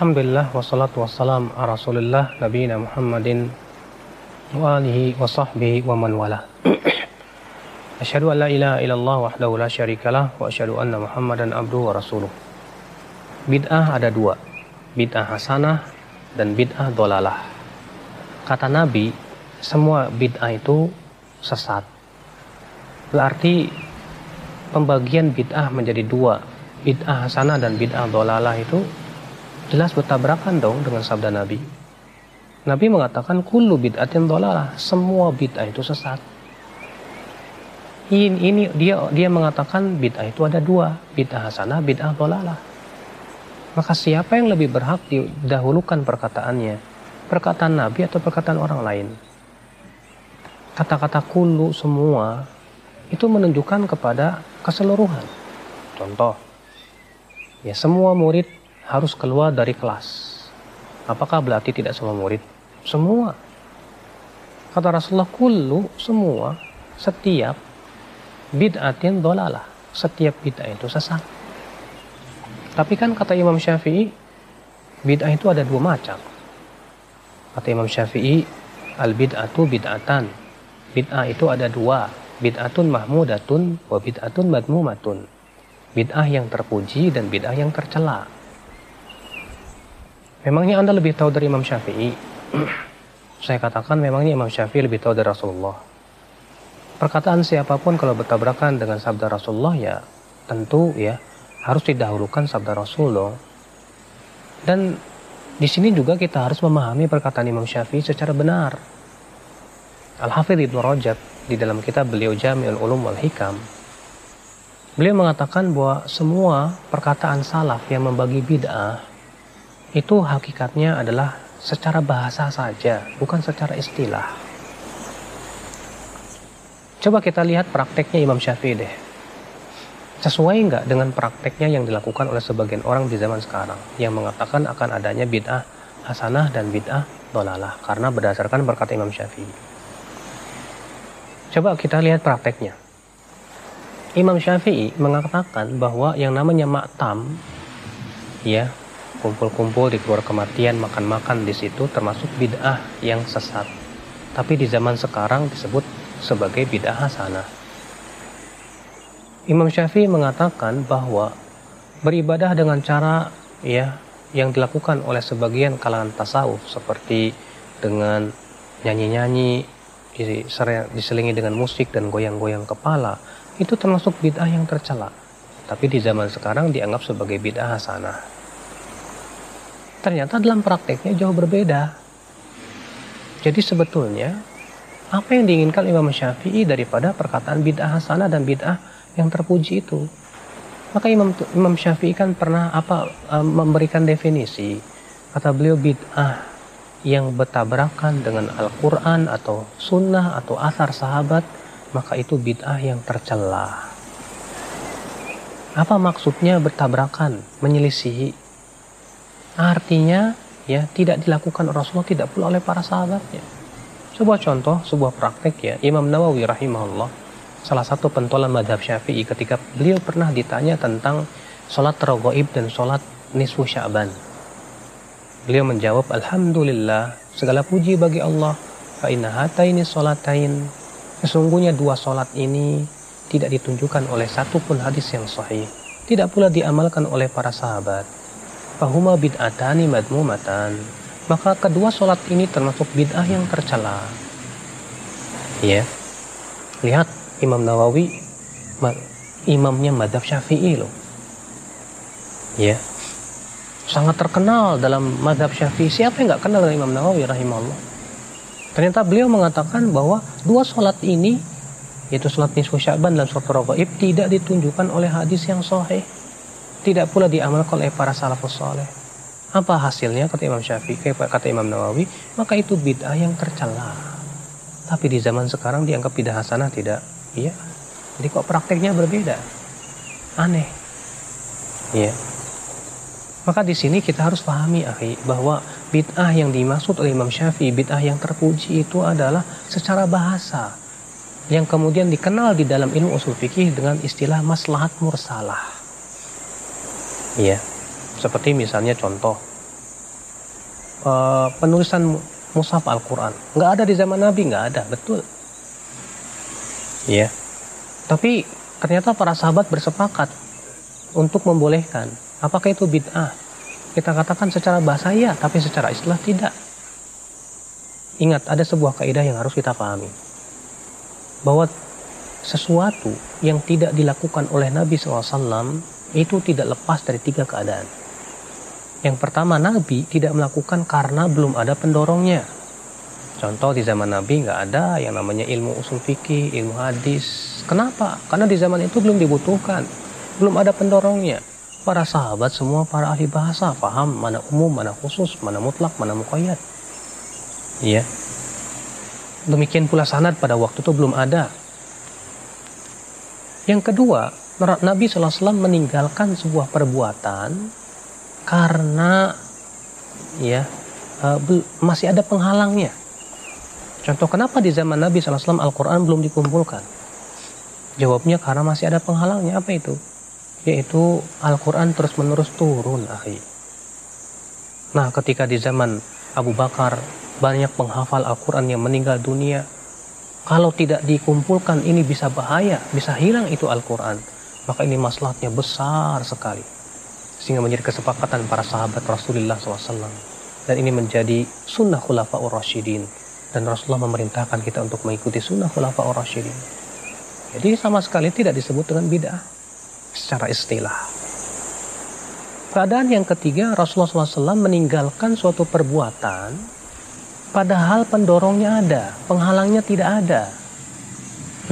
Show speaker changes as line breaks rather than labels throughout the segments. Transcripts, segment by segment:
Alhamdulillah wassalatu wassalam ala Rasulillah nabiyina Muhammadin wa alihi wa sahbihi wa man wala. Asyhadu an la ilaha illallah wahdahu la syarikalah wa asyhadu anna Muhammadan abduhu wa rasuluh. Bid'ah ada dua, bid'ah hasanah dan bid'ah dolalah. Kata Nabi, semua bid'ah itu sesat. Berarti pembagian bid'ah menjadi dua, bid'ah hasanah dan bid'ah dolalah itu jelas bertabrakan dong dengan sabda Nabi. Nabi mengatakan kullu bid'atin dolalah, semua bid'ah itu sesat. Ini, ini dia dia mengatakan bid'ah itu ada dua, bid'ah hasanah, bid'ah dolalah. Maka siapa yang lebih berhak didahulukan perkataannya? Perkataan Nabi atau perkataan orang lain? Kata-kata kullu semua itu menunjukkan kepada keseluruhan. Contoh, ya semua murid harus keluar dari kelas. Apakah berarti tidak semua murid? Semua. Kata Rasulullah, kullu, semua, setiap bid'atin dolalah. Setiap bid'ah itu sesat. Tapi kan kata Imam Syafi'i, bid'ah itu ada dua macam. Kata Imam Syafi'i, al-bid'atu bid'atan. Bid'ah itu ada dua. Bid'atun mahmudatun wa bid'atun madmumatun. Bid'ah yang terpuji dan bid'ah yang tercela. Memangnya Anda lebih tahu dari Imam Syafi'i? Saya katakan memangnya Imam Syafi'i lebih tahu dari Rasulullah. Perkataan siapa pun kalau bertabrakan dengan sabda Rasulullah ya tentu ya harus didahulukan sabda Rasulullah. Dan di sini juga kita harus memahami perkataan Imam Syafi'i secara benar. Al-Hafidh Ibn Rajab di dalam kitab beliau Jami'ul Ulum wal Hikam beliau mengatakan bahwa semua perkataan salaf yang membagi bid'ah itu hakikatnya adalah secara bahasa saja, bukan secara istilah. Coba kita lihat prakteknya Imam Syafi'i deh. Sesuai nggak dengan prakteknya yang dilakukan oleh sebagian orang di zaman sekarang yang mengatakan akan adanya bid'ah hasanah dan bid'ah dolalah karena berdasarkan berkata Imam Syafi'i. Coba kita lihat prakteknya. Imam Syafi'i mengatakan bahwa yang namanya maktam ya kumpul-kumpul di keluar kematian makan-makan di situ termasuk bid'ah yang sesat. Tapi di zaman sekarang disebut sebagai bid'ah hasanah. Imam Syafi'i mengatakan bahwa beribadah dengan cara ya yang dilakukan oleh sebagian kalangan tasawuf seperti dengan nyanyi-nyanyi diselingi dengan musik dan goyang-goyang kepala itu termasuk bid'ah yang tercela. Tapi di zaman sekarang dianggap sebagai bid'ah hasanah ternyata dalam prakteknya jauh berbeda. Jadi sebetulnya apa yang diinginkan Imam Syafi'i daripada perkataan bid'ah hasanah dan bid'ah yang terpuji itu. Maka Imam Imam Syafi'i kan pernah apa uh, memberikan definisi kata beliau bid'ah yang bertabrakan dengan Al-Quran atau Sunnah atau asar sahabat maka itu bid'ah yang tercela. Apa maksudnya bertabrakan, menyelisihi? Artinya ya tidak dilakukan Rasulullah tidak pula oleh para sahabatnya. Sebuah contoh, sebuah praktek ya, Imam Nawawi rahimahullah, salah satu pentolan madhab syafi'i ketika beliau pernah ditanya tentang sholat terogoib dan sholat nisfu sya'ban. Beliau menjawab, Alhamdulillah, segala puji bagi Allah, fa'inna hataini sholatain, sesungguhnya dua sholat ini tidak ditunjukkan oleh satu pun hadis yang sahih, tidak pula diamalkan oleh para sahabat fahuma bid'atani madmumatan. Maka kedua sholat ini termasuk bid'ah yang tercela. Ya. Lihat Imam Nawawi imamnya madhab syafi'i loh. Ya. Sangat terkenal dalam madhab syafi'i. Siapa yang nggak kenal dengan Imam Nawawi rahimahullah? Ternyata beliau mengatakan bahwa dua sholat ini yaitu sholat nisfu sya'ban dan sholat raghaib tidak ditunjukkan oleh hadis yang sahih tidak pula diamalkan oleh para salafus soleh. Apa hasilnya kata Imam Syafi'i, kata Imam Nawawi, maka itu bid'ah yang tercela. Tapi di zaman sekarang dianggap bid'ah hasanah tidak. Iya. Jadi kok prakteknya berbeda. Aneh. Iya. Maka di sini kita harus pahami akhi bahwa bid'ah yang dimaksud oleh Imam Syafi'i, bid'ah yang terpuji itu adalah secara bahasa yang kemudian dikenal di dalam ilmu usul fikih dengan istilah maslahat mursalah. Iya. Seperti misalnya contoh uh, penulisan mushaf Al-Quran. Nggak ada di zaman Nabi, nggak ada, betul. Ya. Tapi ternyata para sahabat bersepakat untuk membolehkan. Apakah itu bid'ah? Kita katakan secara bahasa ya, tapi secara istilah tidak. Ingat, ada sebuah kaidah yang harus kita pahami. Bahwa sesuatu yang tidak dilakukan oleh Nabi SAW itu tidak lepas dari tiga keadaan. Yang pertama, Nabi tidak melakukan karena belum ada pendorongnya. Contoh di zaman Nabi nggak ada yang namanya ilmu usul fikih, ilmu hadis. Kenapa? Karena di zaman itu belum dibutuhkan, belum ada pendorongnya. Para sahabat semua para ahli bahasa paham mana umum, mana khusus, mana mutlak, mana muqayyad. Iya. Demikian pula sanad pada waktu itu belum ada. Yang kedua, Nabi SAW meninggalkan sebuah perbuatan karena ya uh, masih ada penghalangnya. Contoh kenapa di zaman Nabi SAW Al-Quran belum dikumpulkan? Jawabnya karena masih ada penghalangnya. Apa itu? yaitu Al-Quran terus-menerus turun akhi. Nah ketika di zaman Abu Bakar banyak penghafal Al-Quran yang meninggal dunia kalau tidak dikumpulkan ini bisa bahaya bisa hilang itu Al-Quran maka ini masalahnya besar sekali. Sehingga menjadi kesepakatan para sahabat Rasulullah SAW dan ini menjadi sunnah khulafa'ur rasyidin. Dan Rasulullah memerintahkan kita untuk mengikuti sunnah khulafa'ur rasyidin. Jadi sama sekali tidak disebut dengan bid'ah. Secara istilah. Keadaan yang ketiga, Rasulullah SAW meninggalkan suatu perbuatan. Padahal pendorongnya ada, penghalangnya tidak ada.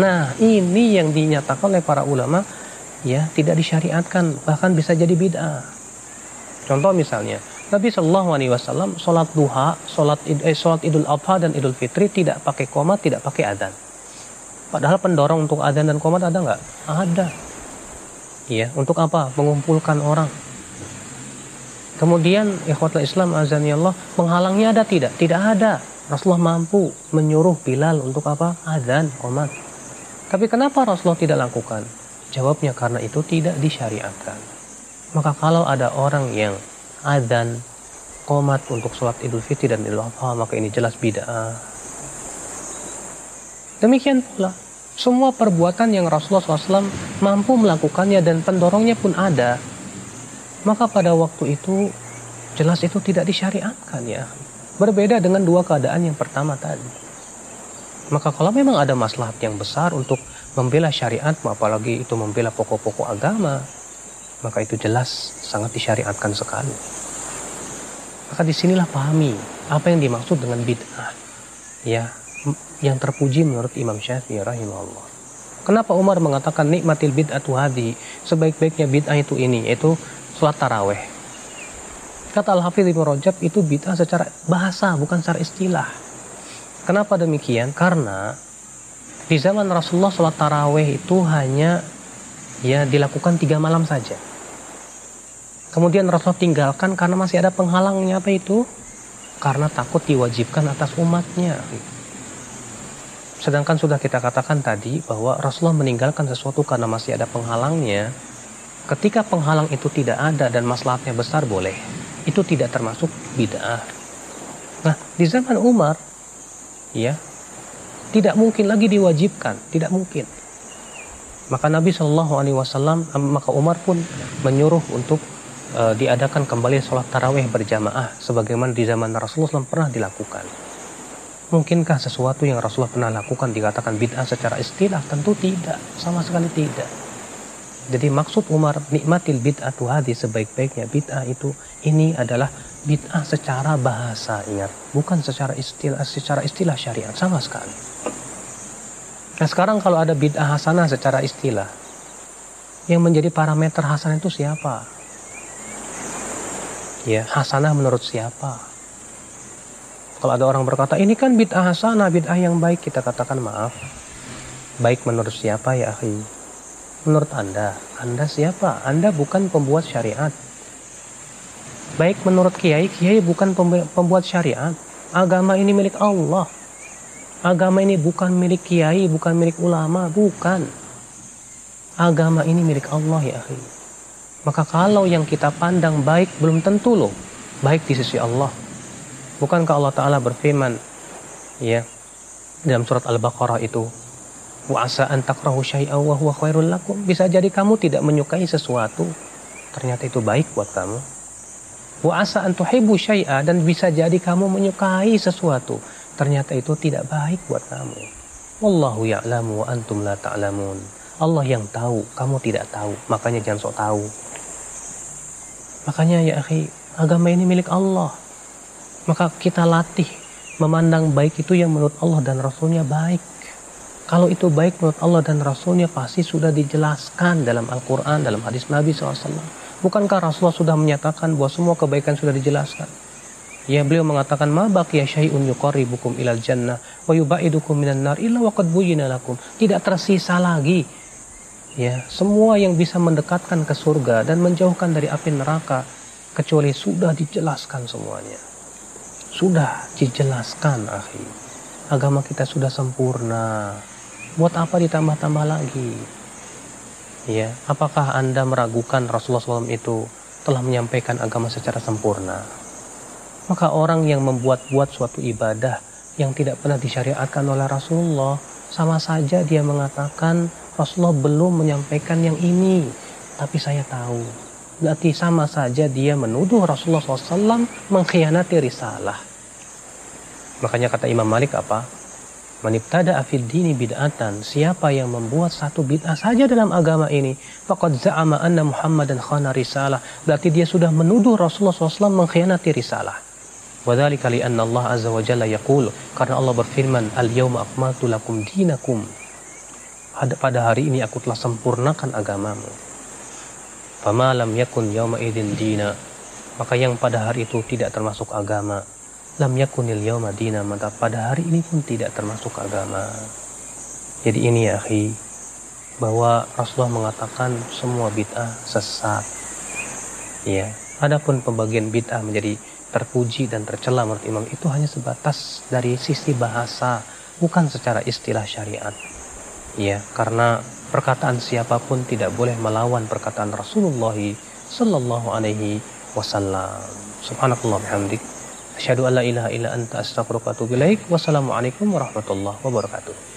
Nah, ini yang dinyatakan oleh para ulama ya tidak disyariatkan, bahkan bisa jadi bid'ah. Contoh misalnya, Nabi Shallallahu Alaihi Wasallam sholat duha, sholat, eh, sholat idul adha dan idul fitri tidak pakai komat, tidak pakai adan. Padahal pendorong untuk adan dan komat ada nggak? Ada. Ya untuk apa? Mengumpulkan orang. Kemudian ikhwatul Islam azani Allah menghalangnya ada tidak? Tidak ada. Rasulullah mampu menyuruh Bilal untuk apa? Azan komat tapi kenapa Rasulullah tidak lakukan jawabnya karena itu tidak disyariatkan maka kalau ada orang yang azan komat untuk sholat idul fitri dan idul adha maka ini jelas bid'ah demikian pula semua perbuatan yang Rasulullah SAW mampu melakukannya dan pendorongnya pun ada, maka pada waktu itu jelas itu tidak disyariatkan ya. Berbeda dengan dua keadaan yang pertama tadi. Maka kalau memang ada maslahat yang besar untuk membela syariat, apalagi itu membela pokok-pokok agama, maka itu jelas sangat disyariatkan sekali. Maka di sinilah pahami apa yang dimaksud dengan bid'ah. Ya, yang terpuji menurut Imam Syafi'i rahimahullah. Kenapa Umar mengatakan nikmatil bid'atu hadi, sebaik-baiknya bid'ah itu ini, yaitu sholat taraweh. Kata Al-Hafidh Ibn Rajab itu bid'ah secara bahasa, bukan secara istilah. Kenapa demikian? Karena di zaman Rasulullah sholat taraweh itu hanya ya dilakukan tiga malam saja. Kemudian Rasulullah tinggalkan karena masih ada penghalangnya apa itu? Karena takut diwajibkan atas umatnya. Sedangkan sudah kita katakan tadi bahwa Rasulullah meninggalkan sesuatu karena masih ada penghalangnya. Ketika penghalang itu tidak ada dan maslahatnya besar boleh. Itu tidak termasuk bid'ah. Nah, di zaman Umar ya, tidak mungkin lagi diwajibkan, tidak mungkin. Maka Nabi Shallallahu alaihi wasallam maka Umar pun menyuruh untuk uh, diadakan kembali sholat tarawih berjamaah sebagaimana di zaman Rasulullah SAW pernah dilakukan. Mungkinkah sesuatu yang Rasulullah pernah lakukan dikatakan bid'ah secara istilah? Tentu tidak, sama sekali tidak. Jadi maksud Umar nikmatil bid'ah hadi sebaik-baiknya bid'ah itu ini adalah bid'ah secara bahasa ingat, bukan secara istilah secara istilah syariat sama sekali. Nah sekarang kalau ada bid'ah hasanah secara istilah, yang menjadi parameter hasanah itu siapa? Ya, hasanah menurut siapa? Kalau ada orang berkata, ini kan bid'ah hasanah, bid'ah yang baik, kita katakan maaf. Baik menurut siapa ya akhi? Menurut Anda, Anda siapa? Anda bukan pembuat syariat. Baik menurut kiai, kiai bukan pembuat syariat. Agama ini milik Allah. Agama ini bukan milik kiai, bukan milik ulama, bukan. Agama ini milik Allah ya akhi. Maka kalau yang kita pandang baik belum tentu loh baik di sisi Allah Bukankah Allah Ta'ala berfirman ya dalam surat Al-Baqarah itu wa asa an takrahu wa huwa khairul lakum. Bisa jadi kamu tidak menyukai sesuatu. Ternyata itu baik buat kamu. Wa asa an tuhibbu dan bisa jadi kamu menyukai sesuatu. Ternyata itu tidak baik buat kamu. Wallahu ya'lamu wa antum la ta'lamun. Allah yang tahu kamu tidak tahu. Makanya jangan sok tahu. Makanya ya akhi agama ini milik Allah. Maka kita latih memandang baik itu yang menurut Allah dan Rasulnya baik. Kalau itu baik menurut Allah dan Rasulnya pasti sudah dijelaskan dalam Al-Quran, dalam hadis Nabi SAW. Bukankah Rasulullah sudah menyatakan bahwa semua kebaikan sudah dijelaskan? Ya beliau mengatakan ma baqiya syai'un yuqarribukum ilal jannah wa yubaidukum minan nar illa waqad buyyina lakum. Tidak tersisa lagi ya semua yang bisa mendekatkan ke surga dan menjauhkan dari api neraka kecuali sudah dijelaskan semuanya. Sudah dijelaskan, akhi. Agama kita sudah sempurna. Buat apa ditambah-tambah lagi? Ya, apakah Anda meragukan Rasulullah SAW itu telah menyampaikan agama secara sempurna? Maka orang yang membuat-buat suatu ibadah yang tidak pernah disyariatkan oleh Rasulullah, sama saja dia mengatakan Rasulullah belum menyampaikan yang ini, tapi saya tahu berarti sama saja dia menuduh Rasulullah SAW mengkhianati risalah. Makanya kata Imam Malik apa? Manibtada afid dini bid'atan. Siapa yang membuat satu bid'ah saja dalam agama ini, faqad za'ama anna Muhammadan khana risalah. Berarti dia sudah menuduh Rasulullah SAW mengkhianati risalah. Wadhalika li'anna Allah azza wa jalla yaqul. Karena Allah berfirman, Al-yawma akmaltu lakum dinakum. Pada hari ini aku telah sempurnakan agamamu. Fama lam yakun yawma idin dina. Maka yang pada hari itu tidak termasuk agama. Lam yakunil yawma dina. Maka pada hari ini pun tidak termasuk agama. Jadi ini ya akhi. Bahwa Rasulullah mengatakan semua bid'ah sesat. Ya. Adapun pembagian bid'ah menjadi terpuji dan tercela menurut imam itu hanya sebatas dari sisi bahasa bukan secara istilah syariat ya karena perkataan siapa pun tidak boleh melawan perkataan Rasulullah sallallahu alaihi wasallam subhanakallah bihamdik asyhadu an la ilaha illa anta astaghfiruka wa atubu ilaik. Wassalamualaikum warahmatullahi wabarakatuh